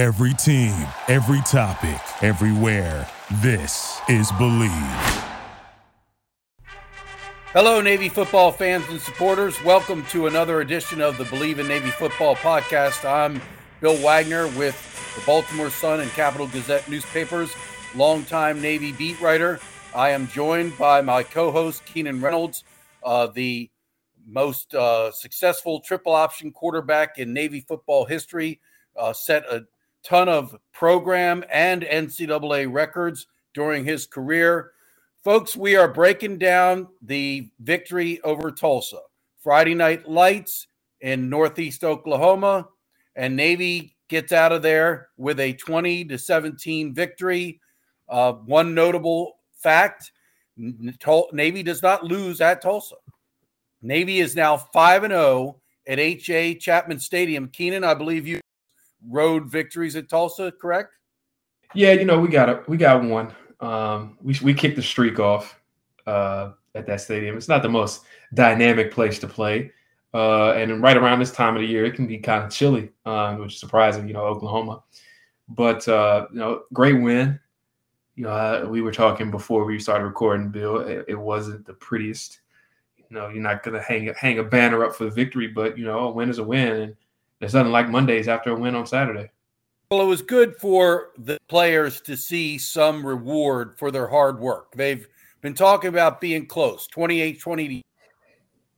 Every team, every topic, everywhere. This is Bleav. Hello, Navy football fans and supporters. Welcome to another edition of the Bleav in Navy Football podcast. I'm Bill Wagner with the Baltimore Sun and Capital Gazette newspapers, longtime Navy beat writer. I am joined by my co host, Keenan Reynolds, uh, the most uh, successful triple option quarterback in Navy football history, uh, set a ton of program and NCAA records during his career. Folks, we are breaking down the victory over Tulsa. Friday night lights in Northeast Oklahoma, and Navy gets out of there with a 20 to 17 victory. Uh, one notable fact Navy does not lose at Tulsa. Navy is now 5 and 0 at H.A. Chapman Stadium. Keenan, I believe you road victories at Tulsa, correct? Yeah, you know, we got a, we got one. Um, we we kicked the streak off uh, at that stadium. It's not the most dynamic place to play, uh, and right around this time of the year, it can be kind of chilly, uh, which is surprising. You know, Oklahoma, but uh, you know, great win. You know, uh, we were talking before we started recording, Bill. It, it wasn't the prettiest. You know, you're not gonna hang hang a banner up for the victory, but you know, a win is a win, and nothing like Mondays after a win on Saturday. Well, it was good for the players to see some reward for their hard work. They've been talking about being close 28 20,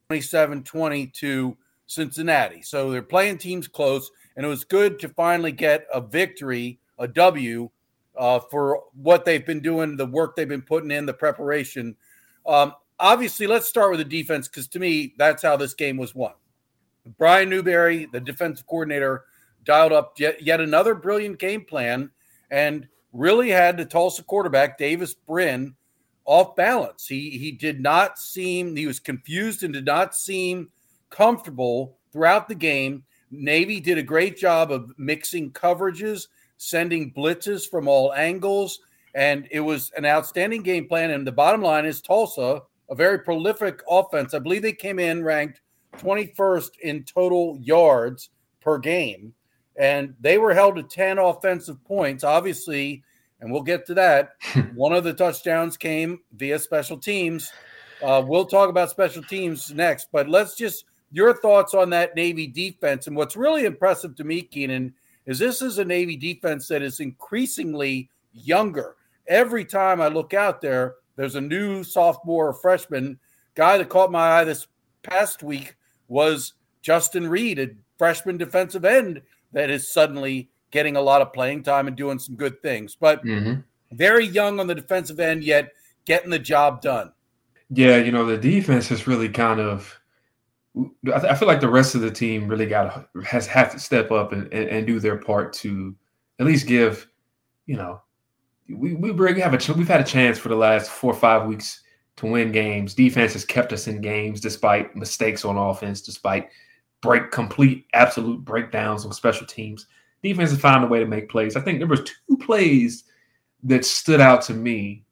27 20 to Cincinnati. So they're playing teams close, and it was good to finally get a victory, a W, uh, for what they've been doing, the work they've been putting in, the preparation. Um, obviously, let's start with the defense because to me, that's how this game was won. Brian Newberry, the defensive coordinator, dialed up yet, yet another brilliant game plan and really had the Tulsa quarterback, Davis Brin, off balance. He he did not seem he was confused and did not seem comfortable throughout the game. Navy did a great job of mixing coverages, sending blitzes from all angles, and it was an outstanding game plan. And the bottom line is Tulsa, a very prolific offense. I believe they came in ranked 21st in total yards per game. And they were held to 10 offensive points. Obviously, and we'll get to that. one of the touchdowns came via special teams. Uh, we'll talk about special teams next, but let's just your thoughts on that Navy defense. And what's really impressive to me, Keenan, is this is a Navy defense that is increasingly younger. Every time I look out there, there's a new sophomore or freshman guy that caught my eye this past week was Justin Reed, a freshman defensive end that is suddenly getting a lot of playing time and doing some good things. But mm-hmm. very young on the defensive end, yet getting the job done. Yeah, you know, the defense has really kind of. I feel like the rest of the team really got has have to step up and, and, and do their part to at least give, you know, we we bring have a we've had a chance for the last four or five weeks to win games. Defense has kept us in games despite mistakes on offense, despite break complete absolute breakdowns on special teams. Defense has found a way to make plays. I think there was two plays that stood out to me.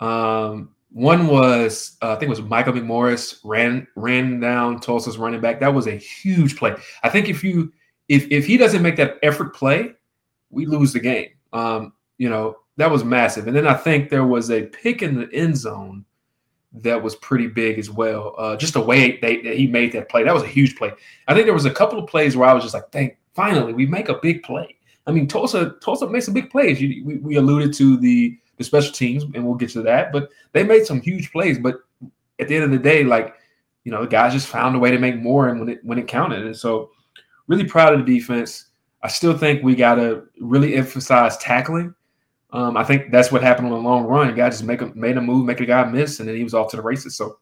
Um, one was uh, I think it was Michael McMorris ran ran down Tulsa's running back. That was a huge play. I think if you if if he doesn't make that effort play, we lose the game. Um, you know that was massive. And then I think there was a pick in the end zone that was pretty big as well. Uh, just the way they, that he made that play, that was a huge play. I think there was a couple of plays where I was just like, "Thank, finally, we make a big play." I mean, Tulsa Tulsa made some big plays. You, we, we alluded to the the special teams, and we'll get to that, but they made some huge plays. But at the end of the day, like you know, the guys just found a way to make more, and when it when it counted, and so really proud of the defense. I still think we got to really emphasize tackling. Um, I think that's what happened on the long run. Guy just make a, made a move, make a guy miss, and then he was off to the races. So,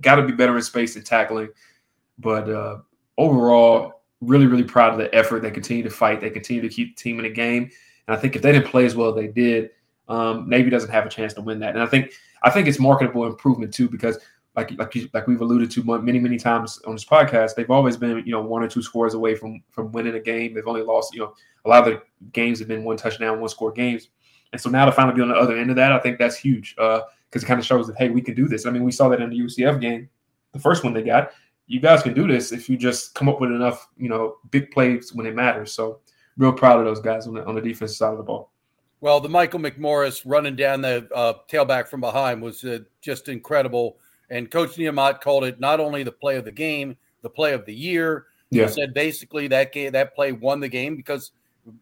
got to be better in space and tackling. But uh, overall, really, really proud of the effort. They continue to fight. They continue to keep the team in the game. And I think if they didn't play as well as they did, um, Navy doesn't have a chance to win that. And I think I think it's marketable improvement too because like like like we've alluded to many many times on this podcast, they've always been you know one or two scores away from from winning a game. They've only lost you know a lot of the games have been one touchdown, one score games. And so now to finally be on the other end of that, I think that's huge because uh, it kind of shows that hey, we can do this. I mean, we saw that in the UCF game, the first one they got. You guys can do this if you just come up with enough, you know, big plays when it matters. So real proud of those guys on the on the defensive side of the ball. Well, the Michael McMorris running down the uh, tailback from behind was uh, just incredible. And Coach Niumat called it not only the play of the game, the play of the year. Yeah. He said basically that game, that play won the game because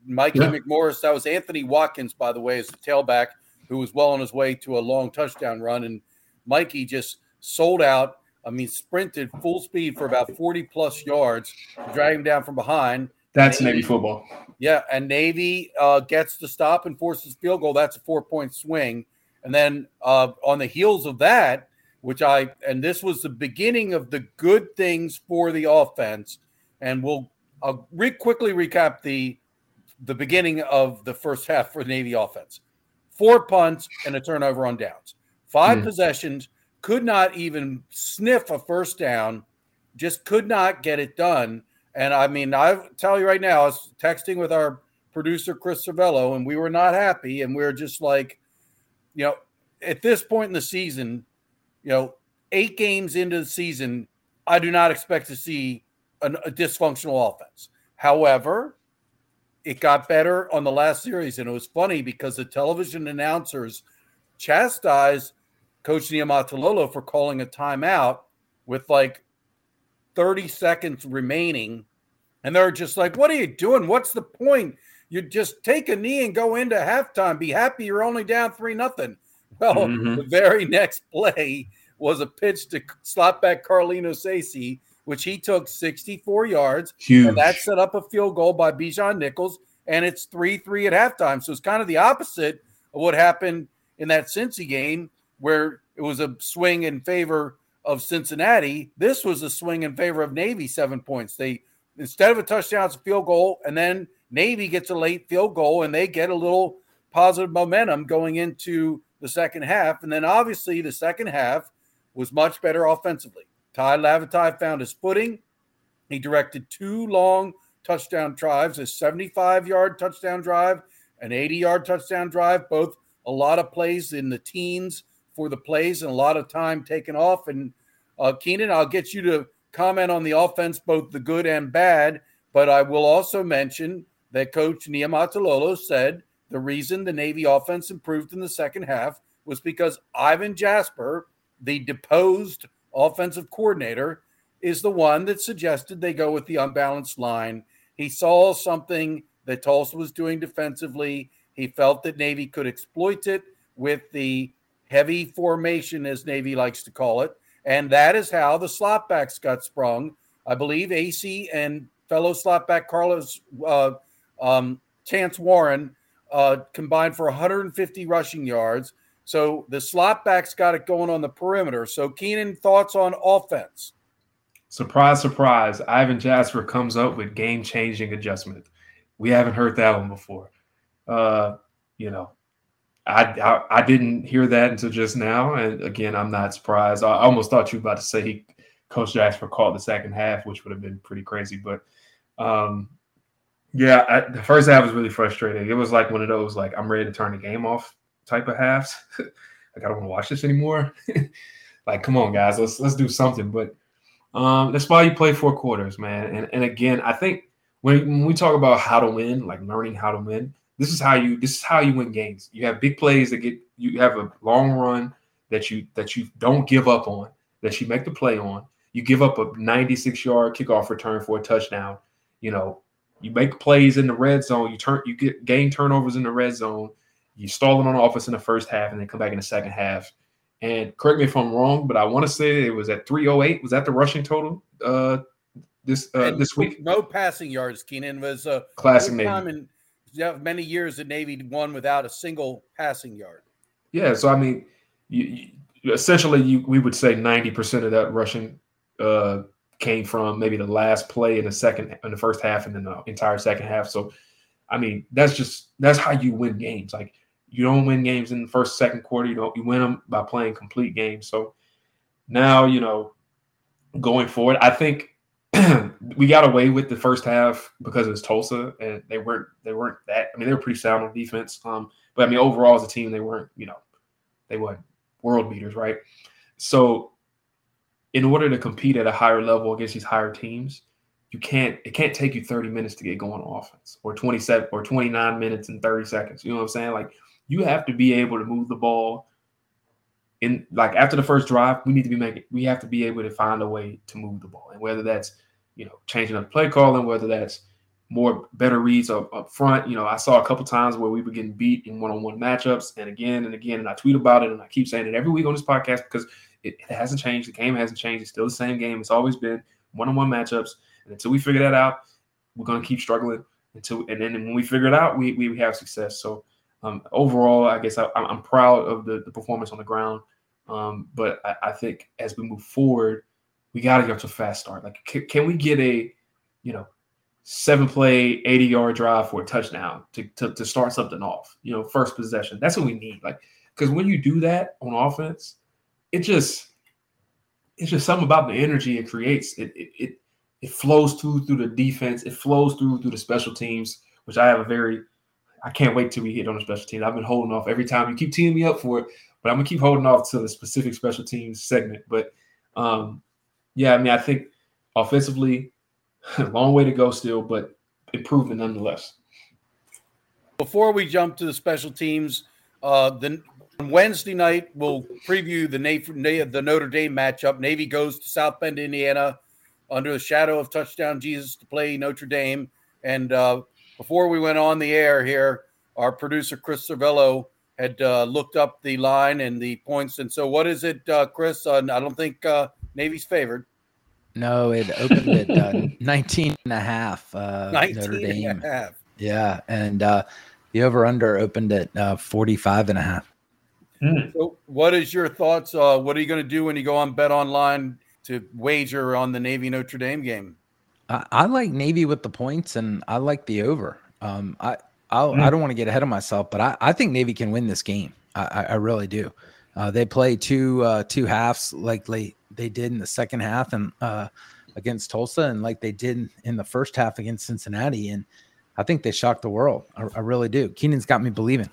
Mikey yeah. McMorris, that was Anthony Watkins, by the way, as the tailback who was well on his way to a long touchdown run. And Mikey just sold out. I mean, sprinted full speed for about 40 plus yards, drag him down from behind. That's Navy, Navy football. Yeah, and Navy uh, gets the stop and forces field goal. That's a four point swing. And then uh, on the heels of that, which I and this was the beginning of the good things for the offense. And we'll I'll re- quickly recap the the beginning of the first half for the Navy offense. Four punts and a turnover on downs. Five mm. possessions, could not even sniff a first down, just could not get it done. And I mean, I tell you right now, I was texting with our producer Chris Cervello, and we were not happy. And we are just like, you know, at this point in the season, you know, eight games into the season, I do not expect to see an, a dysfunctional offense. However, it got better on the last series, and it was funny because the television announcers chastised Coach Niumatalolo for calling a timeout with like 30 seconds remaining. And they're just like, what are you doing? What's the point? You just take a knee and go into halftime. Be happy you're only down three nothing. Well, mm-hmm. the very next play was a pitch to slot back Carlinhos Acie, which he took 64 yards. Huge. And that set up a field goal by Bijan Nichols. And it's 3 3 at halftime. So it's kind of the opposite of what happened in that Cincy game, where it was a swing in favor of Cincinnati. This was a swing in favor of Navy, seven points. They instead of a touchdown, it's a field goal, and then Navy gets a late field goal, and they get a little positive momentum going into the second half. And then obviously the second half was much better offensively. Tai Lavatai found his footing. He directed two long touchdown drives, a 75 yard touchdown drive, an 80 yard touchdown drive, both a lot of plays in the teens for the plays and a lot of time taken off. And uh, Keenan, I'll get you to comment on the offense, both the good and bad. But I will also mention that Coach Niumatalolo said the reason the Navy offense improved in the second half was because Ivan Jasper, the deposed offensive coordinator, is the one that suggested they go with the unbalanced line. He saw something that Tulsa was doing defensively. He felt that Navy could exploit it with the heavy formation, as Navy likes to call it. And that is how the slotbacks got sprung. I believe Acie and fellow slotback Carlos uh, um, Chance Warren uh, combined for 150 rushing yards. So the slotbacks got it going on the perimeter. So Keenan, thoughts on offense? Surprise, surprise! Ivan Jasper comes up with game-changing adjustment. We haven't heard that one before. Uh, you know, I, I, I didn't hear that until just now, and again, I'm not surprised. I almost thought you were about to say he, Coach Jasper called the second half, which would have been pretty crazy. But um, yeah, I, the first half was really frustrating. It was like one of those like I'm ready to turn the game off type of halves. like I don't want to watch this anymore. like, come on, guys, let's let's do something. But um, that's why you play four quarters, man. And and again, I think when, when we talk about how to win, like learning how to win, this is how you this is how you win games. You have big plays that get you have a long run that you that you don't give up on, that you make the play on. You give up a 96 yard kickoff return for a touchdown. You know, you make plays in the red zone. You turn you get gain turnovers in the red zone. You stall it on offense in the first half and then come back in the second half. And correct me if I'm wrong, but I want to say it was at 308. Was that the rushing total uh, this uh, this week? No passing yards. Keenan was a classic name. In, many years the Navy won without a single passing yard. Yeah, so I mean, you, you, essentially, you we would say ninety percent of that rushing uh, came from maybe the last play in the second, in the first half, and then the entire second half. So, I mean, that's just that's how you win games. Like you don't win games in the first, second quarter. You don't you win them by playing complete games. So now you know, going forward, I think we got away with the first half because it was Tulsa, and they weren't they weren't that. I mean, they were pretty sound on defense. Um, but I mean, overall as a team, they weren't you know they weren't world beaters, right? So, in order to compete at a higher level against these higher teams, you can't it can't take you 30 minutes to get going on offense or 27 or 29 minutes and 30 seconds. You know what I'm saying? Like you have to be able to move the ball in like after the first drive, we need to be making we have to be able to find a way to move the ball. And whether that's, you know, changing up play calling, whether that's more better reads up, up front. You know, I saw a couple times where we were getting beat in one-on-one matchups and again and again. And I tweet about it and I keep saying it every week on this podcast because it, it hasn't changed. The game hasn't changed. It's still the same game. It's always been one-on-one matchups. And until we figure that out, we're gonna keep struggling until and then when we figure it out, we we have success. So um, overall, I guess I, am proud of the, the performance on the ground. Um, but I, I, think as we move forward, we got to get to a fast start. Like, can, can, we get a, you know, seven play, 80 yard drive for a touchdown to, to, to start something off, you know, first possession? That's what we need. Like, because when you do that on offense, it just, it's just something about the energy it creates. It, it, it, it flows through through the defense. It flows through through the special teams, which I have a very I can't wait till we hit on the special teams. I've been holding off every time. You keep teeing me up for it, but I'm gonna keep holding off to the specific special teams segment. But um, yeah, I mean, I think offensively, long way to go still, but improvement nonetheless. Before we jump to the special teams, uh, Wednesday night we'll preview the Navy, the Notre Dame matchup. Navy goes to South Bend, Indiana, under the shadow of touchdown Jesus to play Notre Dame. And uh, before we went on the air here, our producer Chris Cervello had uh, looked up the line and the points. And so, what is it, uh, Chris? Uh, I don't think uh, Navy's favored. No, it opened at uh, 19 and a half. Uh, 19 Notre Dame. And a half. Yeah. And uh, the over under opened at uh, 45 and a half. Hmm. So, what is your thoughts? Uh, what are you going to do when you go on Bet Online to wager on the Navy Notre Dame game? I, I like Navy with the points, and I like the over. Um, I I'll, mm. I don't want to get ahead of myself, but I, I think Navy can win this game. I, I really do. Uh, they play two uh, two halves like they, they did in the second half and uh, against Tulsa, and like they did in the first half against Cincinnati. And I think they shocked the world. I, I really do. Keenan's got me believing.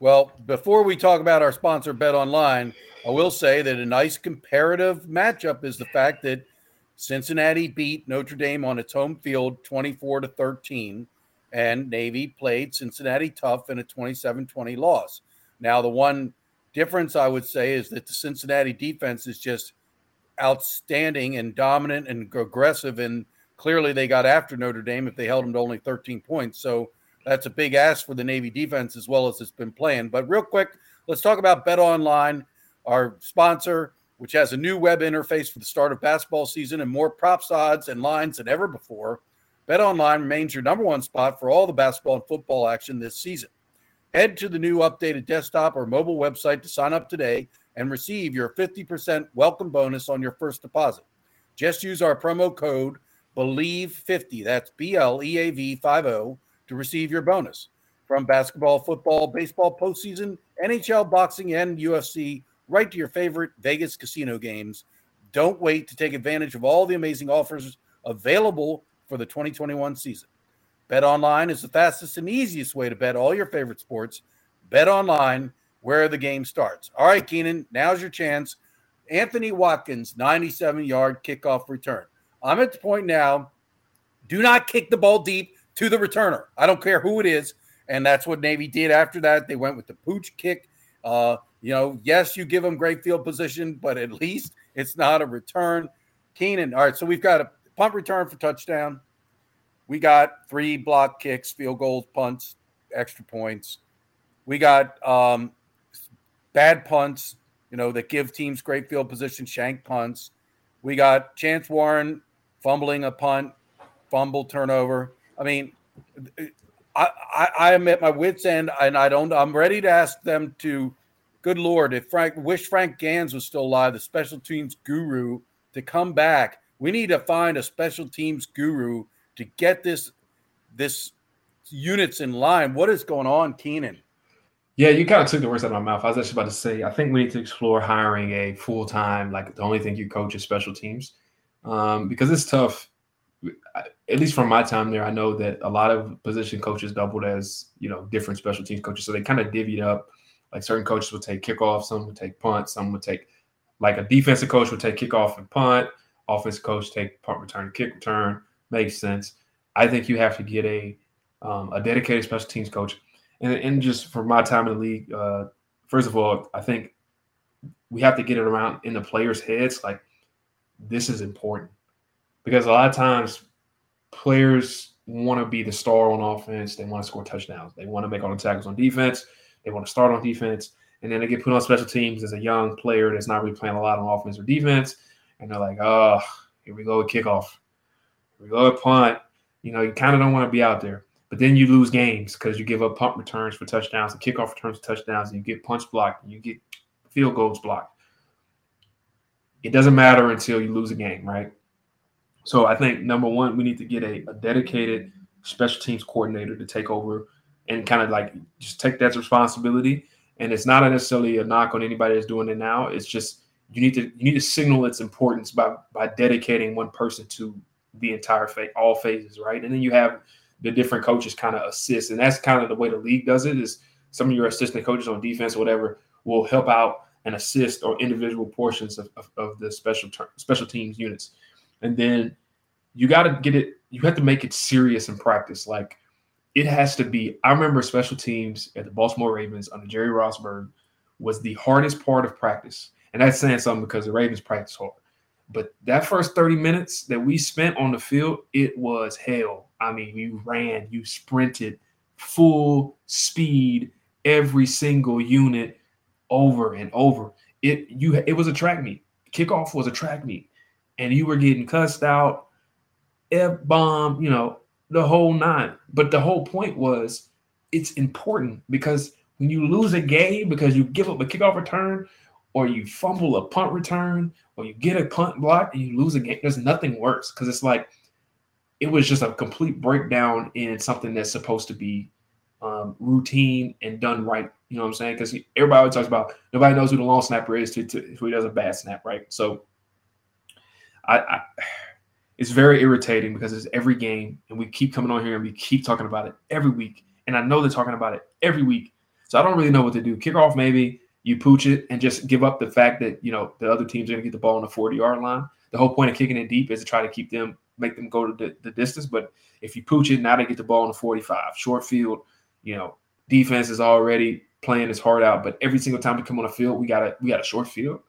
Well, before we talk about our sponsor, Bet Online, I will say that a nice comparative matchup is the fact that Cincinnati beat Notre Dame on its home field 24 to 13 and Navy played Cincinnati tough in a 27 20 loss. Now, the one difference I would say is that the Cincinnati defense is just outstanding and dominant and aggressive. And clearly they got after Notre Dame if they held them to only 13 points. So that's a big ask for the Navy defense as well as it's been playing. But real quick, let's talk about Bet Online, our sponsor, which has a new web interface for the start of basketball season and more props, odds, and lines than ever before. BetOnline remains your number one spot for all the basketball and football action this season. Head to the new updated desktop or mobile website to sign up today and receive your 50% welcome bonus on your first deposit. Just use our promo code BLEAV50, that's B L E A V 50, to receive your bonus. From basketball, football, baseball postseason, NHL, boxing, and UFC, right to your favorite Vegas casino games. Don't wait to take advantage of all the amazing offers available for the 2021 season. Bet online is the fastest and easiest way to bet all your favorite sports. Bet online where the game starts. All right, Keenan, now's your chance. Anthony Watkins, 97 yard kickoff return. I'm at the point now. Do not kick the ball deep to the returner. I don't care who it is. And that's what Navy did after that. They went with the pooch kick. Uh, you know, yes, you give them great field position, but at least it's not a return. Keenan, all right, so we've got a punt return for touchdown. We got three block kicks, field goals, punts, extra points. We got um, bad punts, you know, that give teams great field position, shank punts. We got Chance Warren fumbling a punt, fumble turnover. I mean, I, I, I am at my wits' end, and I don't. I'm ready to ask them to. Good Lord, if Frank wish Frank Gansz was still alive, the special teams guru, to come back we need to find a special teams guru to get this this units in line. What is going on, Keenan? Yeah, you kind of took the words out of my mouth. I was actually about to say, I think we need to explore hiring a full time, like the only thing you coach is special teams, um, because it's tough. At least from my time there, I know that a lot of position coaches doubled as you know different special teams coaches, so they kind of divvied up. Like certain coaches would take kickoff, some would take punt, some would take like a defensive coach would take kickoff and punt offense coach take punt return, kick return. makes sense. I think you have to get a um, a dedicated special teams coach. And, and just for my time in the league, uh, first of all, I think we have to get it around in the players' heads. Like this is important because a lot of times players want to be the star on offense. They want to score touchdowns. They want to make all the tackles on defense. They want to start on defense. And then they get put on special teams as a young player that's not really playing a lot on offense or defense. And they're like, oh, here we go with kickoff. Here we go with punt. You know, you kind of don't want to be out there. But then you lose games because you give up punt returns for touchdowns and kickoff returns for touchdowns, and you get punch blocked and you get field goals blocked. It doesn't matter until you lose a game, right? So I think number one, we need to get a, a dedicated special teams coordinator to take over and kind of like just take that responsibility. And it's not necessarily a knock on anybody that's doing it now. It's just you need to you need to signal its importance by by dedicating one person to the entire phase, all phases, right? And then you have the different coaches kind of assist, and that's kind of the way the league does it. Is some of your assistant coaches on defense or whatever will help out and assist or individual portions of, of, of the special ter- special teams units, and then you got to get it. You have to make it serious in practice. Like it has to be. I remember special teams at the Baltimore Ravens under Jerry Rosburg was the hardest part of practice, and that's saying something because the Ravens practice hard. But that first 30 minutes that we spent on the field, it was hell. I mean, you ran, you sprinted full speed, every single unit over and over. It you it was a track meet. Kickoff was a track meet. And you were getting cussed out, F bomb, you know, the whole nine. But the whole point was it's important because when you lose a game because you give up a kickoff return or you fumble a punt return or you get a punt block and you lose a game, there's nothing worse because it's like it was just a complete breakdown in something that's supposed to be um, routine and done right. You know what I'm saying? Because everybody talks about nobody knows who the long snapper is to, to who does a bad snap, right? So I, I it's very irritating because it's every game and we keep coming on here and we keep talking about it every week. And I know they're talking about it every week. So I don't really know what to do. Kickoff maybe you pooch it and just give up the fact that you know the other team's are going to get the ball on the 40 yard line. The whole point of kicking it deep is to try to keep them, make them go to the, the distance. But if you pooch it, now they get the ball on the 45, short field. You know, defense is already playing its heart out, but every single time we come on the field, we got a we got a short field.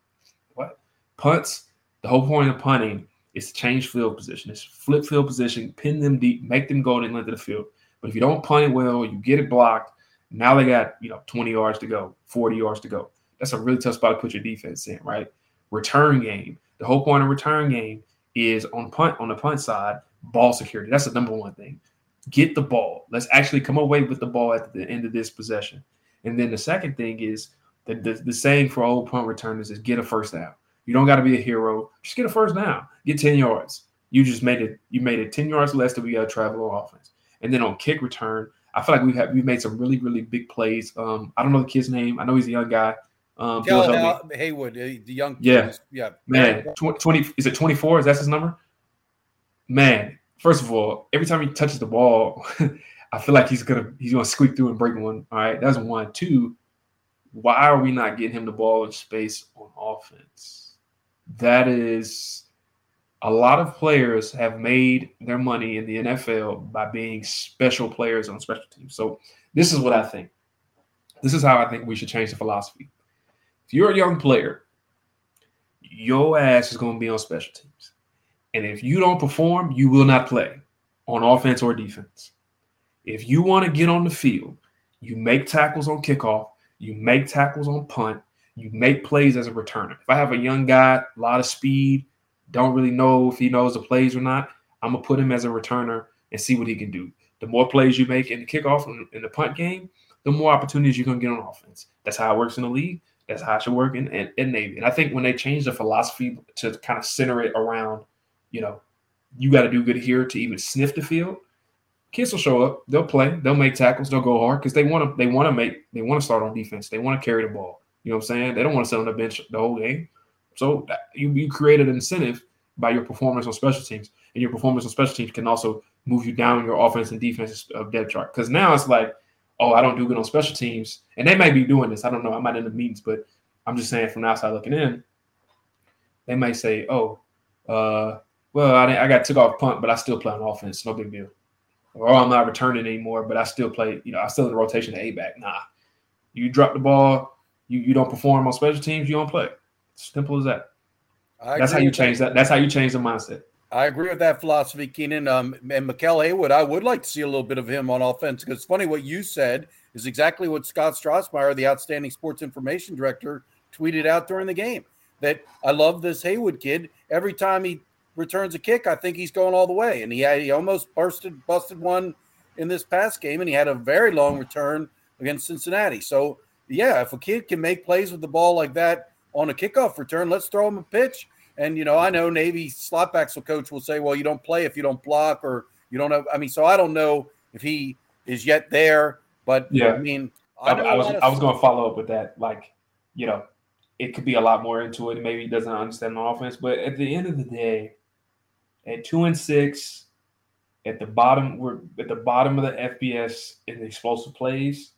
What punts? The whole point of punting is change field position. It's flip field position, pin them deep, make them go to the length of the field. But if you don't punt it well, you get it blocked now they got, you know, 20 yards to go, 40 yards to go. That's a really tough spot to put your defense in, right? Return game. The whole point of return game is on punt on the punt side, ball security. That's the number one thing. Get the ball. Let's actually come away with the ball at the end of this possession. And then the second thing is the, the, the saying for old punt returners is get a first down. You don't got to be a hero. Just get a first down. Get 10 yards. You just made it. You made it 10 yards less than we got to travel on offense. And then on kick return, I feel like we've had we've made some really really big plays. Um, I don't know the kid's name. I know he's a young guy. Um, Hal Haywood, uh, the young yeah yeah man twenty is it twenty four? Is that his number? Man, first of all, every time he touches the ball, I feel like he's gonna he's gonna squeak through and break one. All right, that's one. Two, why are we not getting him the ball in space on offense? That is a lot of players have made their money in the NFL by being special players on special teams. So this is what I think. This is how I think we should change the philosophy. If you're a young player, your ass is going to be on special teams. And if you don't perform, you will not play on offense or defense. If you want to get on the field, you make tackles on kickoff, you make tackles on punt, you make plays as a returner. If I have a young guy, a lot of speed, don't really know if he knows the plays or not. I'm gonna put him as a returner and see what he can do. The more plays you make in the kickoff and in the punt game, the more opportunities you're gonna get on offense. That's how it works in the league. That's how it should work in, in, in Navy. And I think when they change the philosophy to kind of center it around, you know, you got to do good here to even sniff the field. Kids will show up. They'll play. They'll make tackles. They'll go hard because they want to. They want to make. They want to start on defense. They want to carry the ball. You know what I'm saying? They don't want to sit on the bench the whole game. So you, you created an incentive by your performance on special teams, and your performance on special teams can also move you down your offense and defense of depth chart. Because now it's like, oh, I don't do good on special teams, and they may be doing this. I don't know. I'm not in the meetings, but I'm just saying from the outside looking in, they might say, oh, uh, well, I, I got took off punt, but I still play on offense. No big deal. Or I'm not returning anymore, but I still play. You know, I still in the rotation to A back. Nah, you drop the ball, you you don't perform on special teams, you don't play. Simple as that. I That's how you change that. that. That's how you change the mindset. I agree with that philosophy, Keenan. Um, and Maquel Haywood, I would like to see a little bit of him on offense because it's funny what you said is exactly what Scott Strasemeier, the outstanding sports information director, tweeted out during the game. That I love this Haywood kid. Every time he returns a kick, I think he's going all the way. And he had, he almost busted busted one in this past game, and he had a very long return against Cincinnati. So yeah, if a kid can make plays with the ball like that on a kickoff return, let's throw him a pitch. And you know, I know Navy slot backs coach will say, "Well, you don't play if you don't block, or you don't have." I mean, so I don't know if he is yet there, but yeah, I mean, I, I, I was I was going to follow up with that. Like, you know, it could be a lot more into it. Maybe he doesn't understand the offense, but at the end of the day, at two and six, at the bottom, we're at the bottom of the FBS in the explosive plays.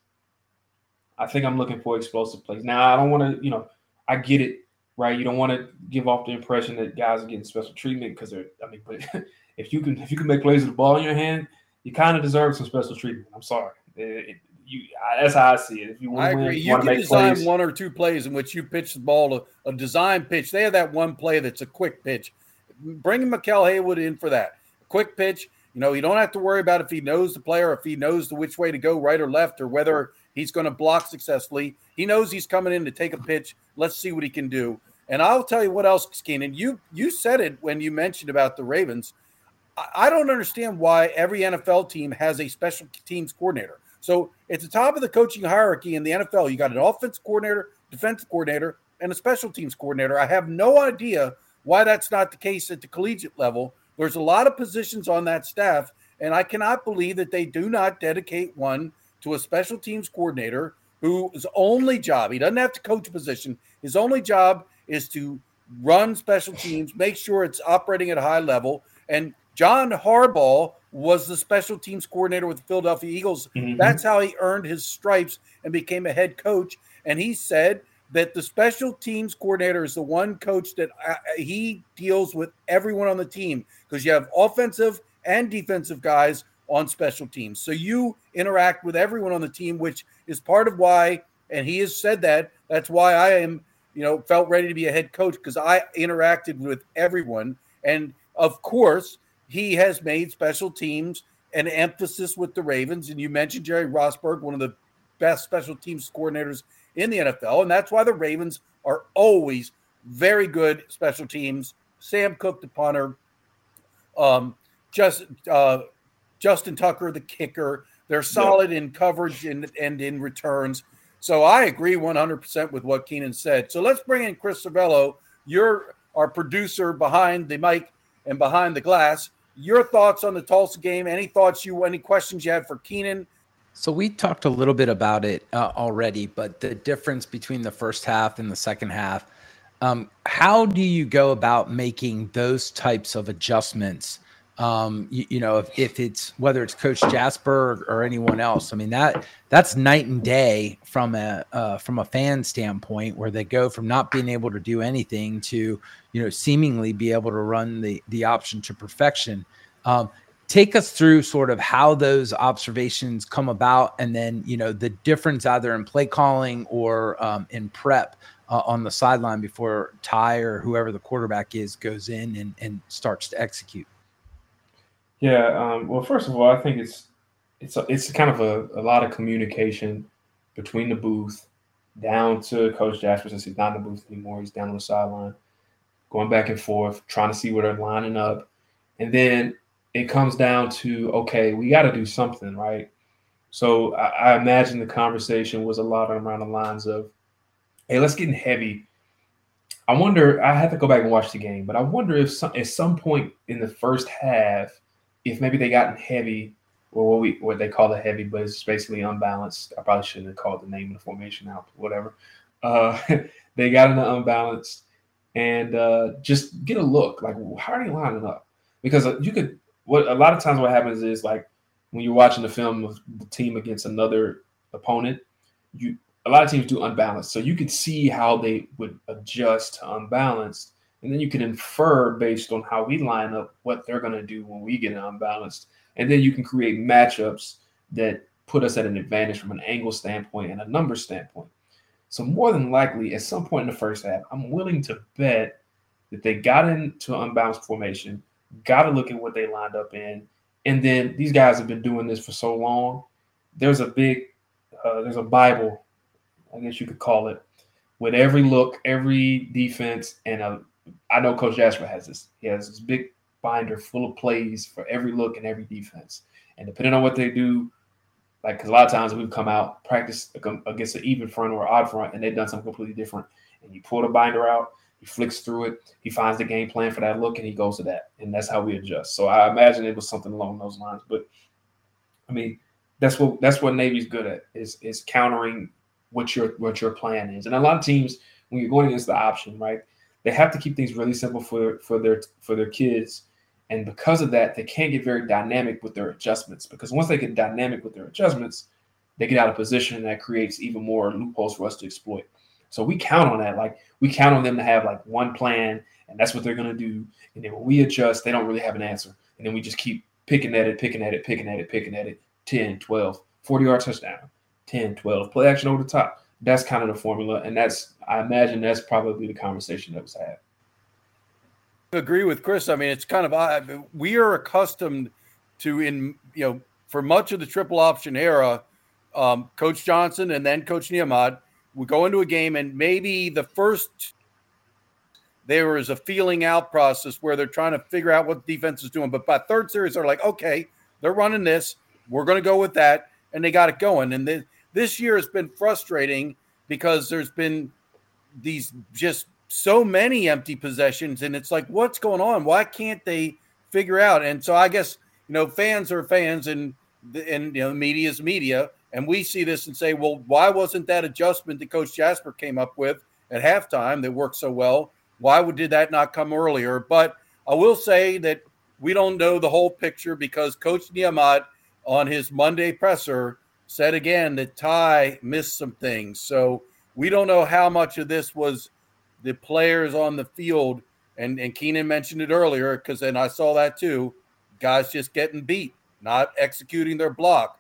I think I'm looking for explosive plays. Now I don't want to, you know, I get it, right? You don't want to give off the impression that guys are getting special treatment because they're. I mean, but if you can, if you can make plays with the ball in your hand, you kind of deserve some special treatment. I'm sorry. It, it, you, that's how I see it. If you want to. Win, you, you can design plays. one or two plays in which you pitch the ball a, a design pitch. They have that one play that's a quick pitch bringing Maquel Haywood in for that quick pitch. You know, you don't have to worry about if he knows the player, if he knows the which way to go, right or left, or whether he's going to block successfully. He knows he's coming in to take a pitch. Let's see what he can do. And I'll tell you what else, Keenan. You you said it when you mentioned about the Ravens. I don't understand why every NFL team has a special teams coordinator. So at the top of the coaching hierarchy in the NFL, you got an offense coordinator, defensive coordinator, and a special teams coordinator. I have no idea why that's not the case at the collegiate level. There's a lot of positions on that staff, and I cannot believe that they do not dedicate one to a special teams coordinator whose only job, he doesn't have to coach a position, his only job is to run special teams, make sure it's operating at a high level. And John Harbaugh was the special teams coordinator with the Philadelphia Eagles. Mm-hmm. That's how he earned his stripes and became a head coach. And he said that the special teams coordinator is the one coach that uh, he deals with everyone on the team because you have offensive and defensive guys on special teams. So you interact with everyone on the team, which is part of why, and he has said that, that's why I am, you know, felt ready to be a head coach because I interacted with everyone. And of course, he has made special teams an emphasis with the Ravens. And you mentioned Jerry Rosburg, one of the best special teams coordinators in the NFL. And that's why the Ravens are always very good special teams. Sam Koch, the punter, um, just uh, Justin Tucker, the kicker. They're solid yeah. in coverage and, and in returns. So I agree 100% with what Keenan said. So let's bring in Chris Cervello. You're our producer behind the mic and behind the glass. Your thoughts on the Tulsa game? Any thoughts you, any questions you had for Keenan? So we talked a little bit about it uh, already, but the difference between the first half and the second half. Um, how do you go about making those types of adjustments? Um, you, you, know, if, if it's whether it's Coach Jasper or, anyone else. I mean that that's night and day from a uh, from a fan standpoint, where they go from not being able to do anything to you know seemingly be able to run the the option to perfection. Um, take us through sort of how those observations come about and then you know the difference either in play calling or um, in prep uh, on the sideline before ty or whoever the quarterback is goes in and, and starts to execute yeah um, well first of all i think it's it's a, it's kind of a, a lot of communication between the booth down to coach jasper since he's not in the booth anymore he's down on the sideline going back and forth trying to see where they're lining up and then it comes down to okay, we got to do something, right? So I, I, imagine the conversation was a lot around the lines of, "Hey, let's get in heavy." I wonder. I have to go back and watch the game, but I wonder if some, at some point in the first half, if maybe they got in heavy, or what we what they call the heavy, but it's basically unbalanced. I probably shouldn't have called the name of the formation out, whatever. Uh, they got into unbalanced and uh, just get a look like how are they lining up? Because uh, you could what a lot of times what happens is like when you're watching the film of the team against another opponent, you a lot of teams do unbalanced. So you could see how they would adjust to unbalanced and then you can infer based on how we line up what they're going to do when we get unbalanced, and then you can create matchups that put us at an advantage from an angle standpoint and a number standpoint. So more than likely, at some point in the first half, I'm willing to bet that they got into an unbalanced formation, got to look at what they lined up in, and then these guys have been doing this for so long. There's a big, uh, there's a Bible, I guess you could call it, with every look, every defense, and a, I know Coach Jasper has this. He has this big binder full of plays for every look and every defense. And depending on what they do, like, because a lot of times we've come out, practice against an even front or odd front, and they've done something completely different. And you pull the binder out, he flicks through it, he finds the game plan for that look, and he goes to that. And that's how we adjust. So I imagine it was something along those lines. But I mean, that's what that's what Navy's good at is is countering what your what your plan is. And a lot of teams, when you're going against the option, right, they have to keep things really simple for for their for their kids and because of that, they can't get very dynamic with their adjustments because once they get dynamic with their adjustments, they get out of position and that creates even more loopholes for us to exploit. So we count on that. Like we count on them to have like one plan and that's what they're going to do. And then when we adjust, they don't really have an answer. And then we just keep picking at it, picking at it, picking at it, picking at it 10, 12, 40 yard touchdown, 10, 12, play action over the top. That's kind of the formula. And that's, I imagine that's probably the conversation that was had agree with Chris. I mean, it's kind of we are accustomed to in you know for much of the triple option era, um, Coach Johnson and then Coach Niumat would go into a game and maybe the first there is a feeling out process where they're trying to figure out what defense is doing. But by third series, they're like, okay, they're running this. We're going to go with that, and they got it going. And then this year has been frustrating because there's been these just so many empty possessions, and it's like, what's going on? Why can't they figure out? And so I guess you know, fans are fans, and and you know, media is media, and we see this and say, well, why wasn't that adjustment that Coach Jasper came up with at halftime that worked so well? Why would did that not come earlier? But I will say that we don't know the whole picture because Coach Niumat on his Monday presser said again that Ty missed some things. So we don't know how much of this was the players on the field, and, and Keenan mentioned it earlier, because then I saw that too. Guys just getting beat, not executing their block.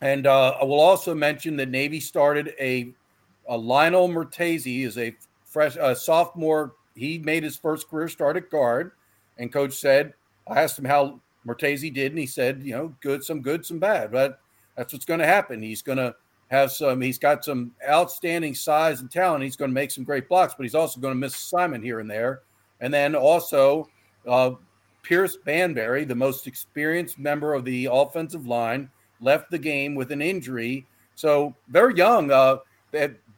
And uh, I will also mention that Navy started a, a Lirion Murtezi is a fresh a sophomore. He made his first career start at guard, and coach said, I asked him how Murtezi did, and he said, you know, good, some good, some bad, but that's what's going to happen. He's going to have some. He's got some outstanding size and talent. He's going to make some great blocks, but he's also going to miss assignment here and there. And then also, uh, Pierce Banbury, the most experienced member of the offensive line, left the game with an injury. So very young. Uh,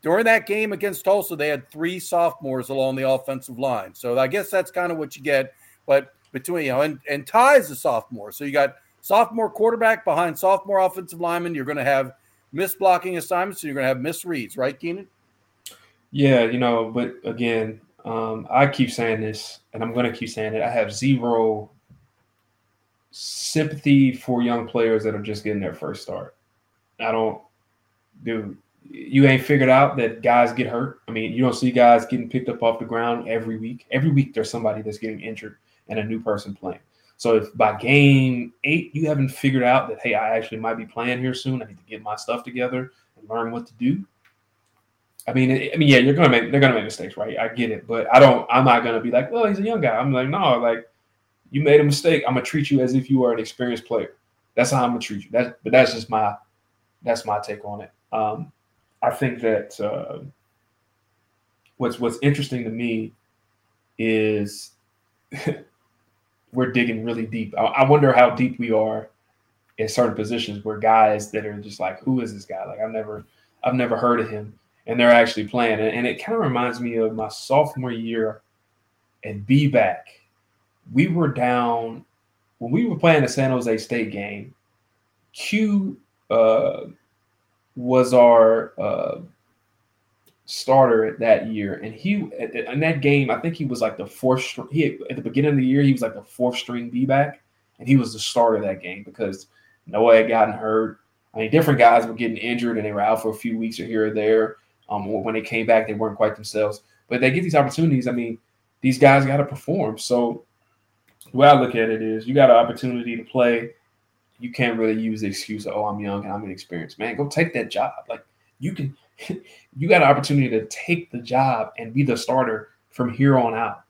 during that game against Tulsa, they had three sophomores along the offensive line. So I guess that's kind of what you get. But between you know, and and Ty is a sophomore, so you got sophomore quarterback behind sophomore offensive lineman. You're going to have miss blocking assignments, and you're going to have misreads, right, Keenan? Yeah, you know, but again, um, I keep saying this, and I'm going to keep saying it. I have zero sympathy for young players that are just getting their first start. I don't, dude. You ain't figured out that guys get hurt. I mean, you don't see guys getting picked up off the ground every week. Every week, there's somebody that's getting injured and a new person playing. So if by game eight you haven't figured out that hey, I actually might be playing here soon, I need to get my stuff together and learn what to do. I mean, I mean, yeah, you're gonna make they're gonna make mistakes, right? I get it, but I don't. I'm not gonna be like, well, he's a young guy. I'm like, no, like you made a mistake. I'm gonna treat you as if you are an experienced player. That's how I'm gonna treat you. That, but that's just my that's my take on it. Um, I think that uh, what's what's interesting to me is we're digging really deep. I, I wonder how deep we are in certain positions where guys that are just like, who is this guy? Like I've never, I've never heard of him, and they're actually playing. And, and it kind of reminds me of my sophomore year at B back. We were down when we were playing the San Jose State game. Q uh, was our uh, starter that year, and he in that game, I think he was like the fourth. He at the beginning of the year, he was like the fourth string B back, and he was the starter that game because Noah had gotten hurt. I mean, different guys were getting injured and they were out for a few weeks or here or there. Um, when they came back, they weren't quite themselves. But they get these opportunities. I mean, these guys got to perform. So, the way I look at it is, you got an opportunity to play. You can't really use the excuse of, "Oh, I'm young and I'm inexperienced." Man, go take that job. Like you can, you got an opportunity to take the job and be the starter from here on out.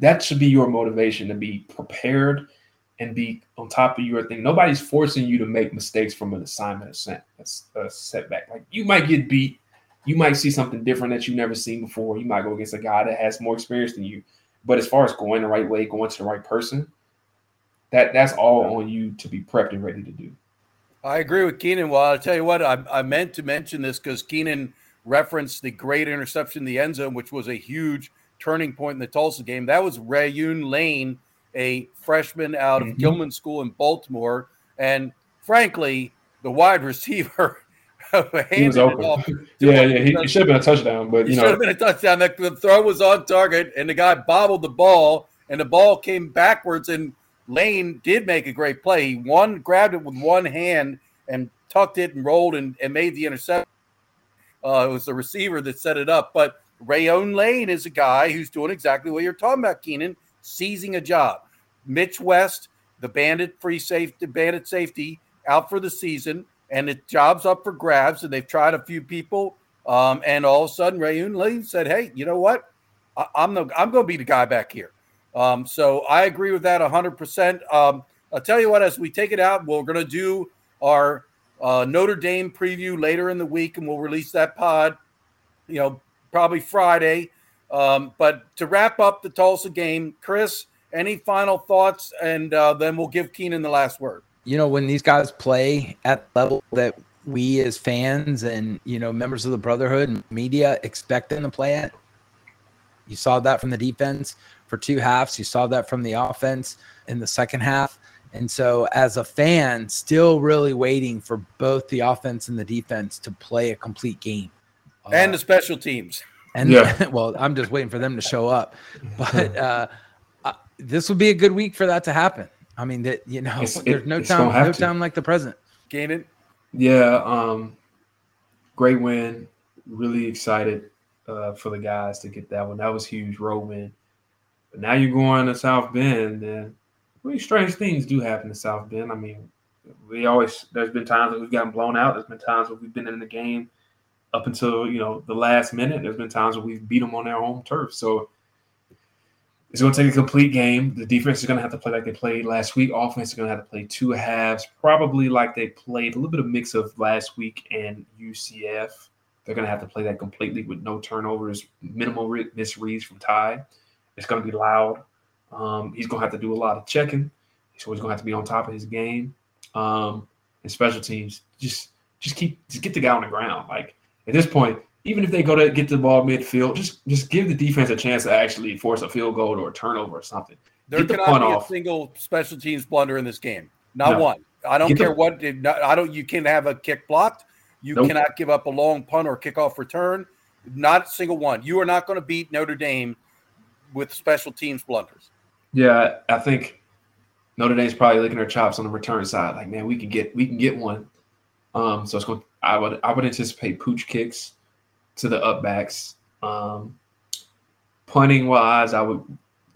That should be your motivation to be prepared and be on top of your thing. Nobody's forcing you to make mistakes from an assignment a setback. Like you might get beat, you might see something different that you've never seen before. You might go against a guy that has more experience than you. But as far as going the right way, going to the right person, that that's all on you to be prepped and ready to do. I agree with Keenan. Well, I'll tell you what, I, I meant to mention this because Keenan referenced the great interception in the end zone, which was a huge turning point in the Tulsa game. That was Rayuan Lane a freshman out of mm-hmm. Gilman School in Baltimore. And frankly, the wide receiver he was open. yeah, yeah, he, he, should have been a touchdown, but you know, should have been a touchdown. The, the throw was on target, and the guy bobbled the ball, and the ball came backwards. And Lane did make a great play. He one grabbed it with one hand and tucked it and rolled and, and made the interception. Uh, it was the receiver that set it up, but Rayuan Lane is a guy who's doing exactly what you're talking about, Keenan seizing a job. Mitch West, the bandit free safety, bandit safety, out for the season, and the job's up for grabs. And they've tried a few people, um, and all of a sudden, Rayuan Lane said, "Hey, you know what? I, am the I'm going to be the guy back here." Um, so I agree with that 100. Um, percent I'll tell you what, as we take it out, we're going to do our uh, Notre Dame preview later in the week, and we'll release that pod. You know, probably Friday. Um, but to wrap up the Tulsa game, Chris, any final thoughts? And uh, then we'll give Keenan the last word. You know, when these guys play at level that we as fans and, you know, members of the Brotherhood and media expect them to play at, you saw that from the defense for two halves. You saw that from the offense in the second half. And so, as a fan, still really waiting for both the offense and the defense to play a complete game. And uh, the special teams. And yeah. well, I'm just waiting for them to show up. But uh, uh, this would be a good week for that to happen. I mean, that you know, it's, there's no time, no to. time like the present. Gain Yeah, um, great win. Really excited uh, for the guys to get that one. That was huge road win. But now you're going to South Bend, and really strange things do happen in South Bend. I mean, we always there's been times that we've gotten blown out. There's been times where we've been in the game up until you know the last minute. There's been times where we've beat them on their home turf. So it's going to take a complete game. The defense is going to have to play like they played last week. Offense is going to have to play two halves, probably like they played a little bit of mix of last week and UCF. They're going to have to play that completely with no turnovers, minimal misreads from Ty. It's going to be loud. Um, he's going to have to do a lot of checking. He's always going to have to be on top of his game. Um, and special teams, just just keep just get the guy on the ground. Like at this point, even if they go to get the ball midfield, just just give the defense a chance to actually force a field goal or a turnover or something. There get cannot the be off. a single special teams blunder in this game. Not no. one. I don't get care the, what. I don't. You can have a kick blocked. You nope. cannot give up a long punt or kickoff return. Not a single one. You are not going to beat Notre Dame with special teams blunders. Yeah, I think Notre Dame's probably licking their chops on the return side. Like, man, we can get we can get one. Um, so it's going. I would I would anticipate pooch kicks to the upbacks. Um, punting wise, I would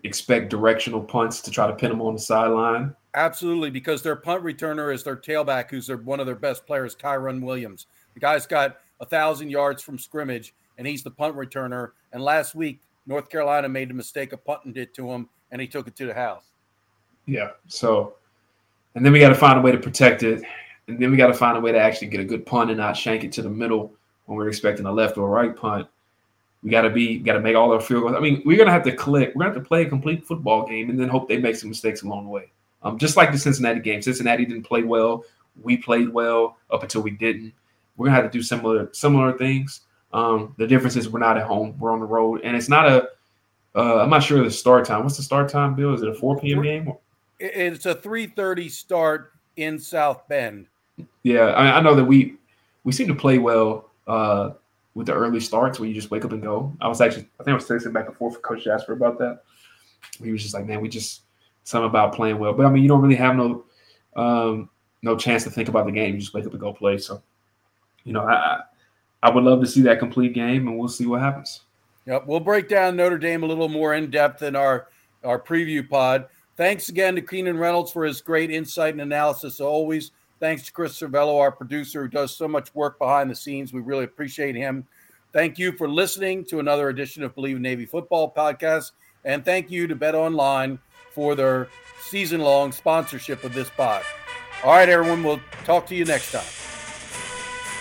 expect directional punts to try to pin them on the sideline. Absolutely, because their punt returner is their tailback, who's their, one of their best players, Kyren Williams. The guy's got a thousand yards from scrimmage, and he's the punt returner. And last week, North Carolina made the mistake of punting it to him, and he took it to the house. Yeah. So, and then we got to find a way to protect it, and then we got to find a way to actually get a good punt and not shank it to the middle when we're expecting a left or right punt. We got to be, got to make all our field goals. I mean, we're gonna have to click. We're gonna have to play a complete football game, and then hope they make some mistakes along the way. Um, just like the Cincinnati game. Cincinnati didn't play well. We played well up until we didn't. We're gonna have to do similar similar things. Um, the difference is we're not at home. We're on the road, and it's not a. uh, not sure the start time. What's the start time, Bill? Is it a 4 p.m. game? It's a 3:30 start in South Bend. Yeah, I, I know that we we seem to play well uh, with the early starts where you just wake up and go. I was actually, I think I was texting back and forth with Coach Jasper about that. He was just like, man, we just something about playing well. But I mean, you don't really have no um, no chance to think about the game. You just wake up and go play. So, you know, I I would love to see that complete game, and we'll see what happens. Yep, we'll break down Notre Dame a little more in depth in our our preview pod. Thanks again to Keenan Reynolds for his great insight and analysis. Always, thanks to Chris Cervello, our producer, who does so much work behind the scenes. We really appreciate him. Thank you for listening to another edition of Bleav in Navy Football podcast, and thank you to Bet Online for their season-long sponsorship of this pod. All right, everyone, we'll talk to you next time.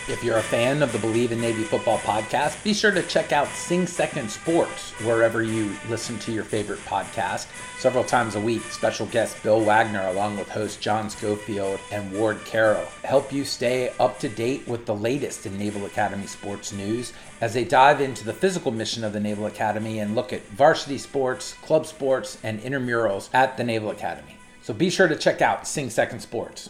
If you're a fan of the Bleav in Navy Football podcast, be sure to check out Sing Second Sports wherever you listen to your favorite podcast. Several times a week, special guest Bill Wagner, along with host John Schofield and Ward Carroll, help you stay up to date with the latest in Naval Academy sports news as they dive into the physical mission of the Naval Academy and look at varsity sports, club sports, and intramurals at the Naval Academy. So be sure to check out Sing Second Sports.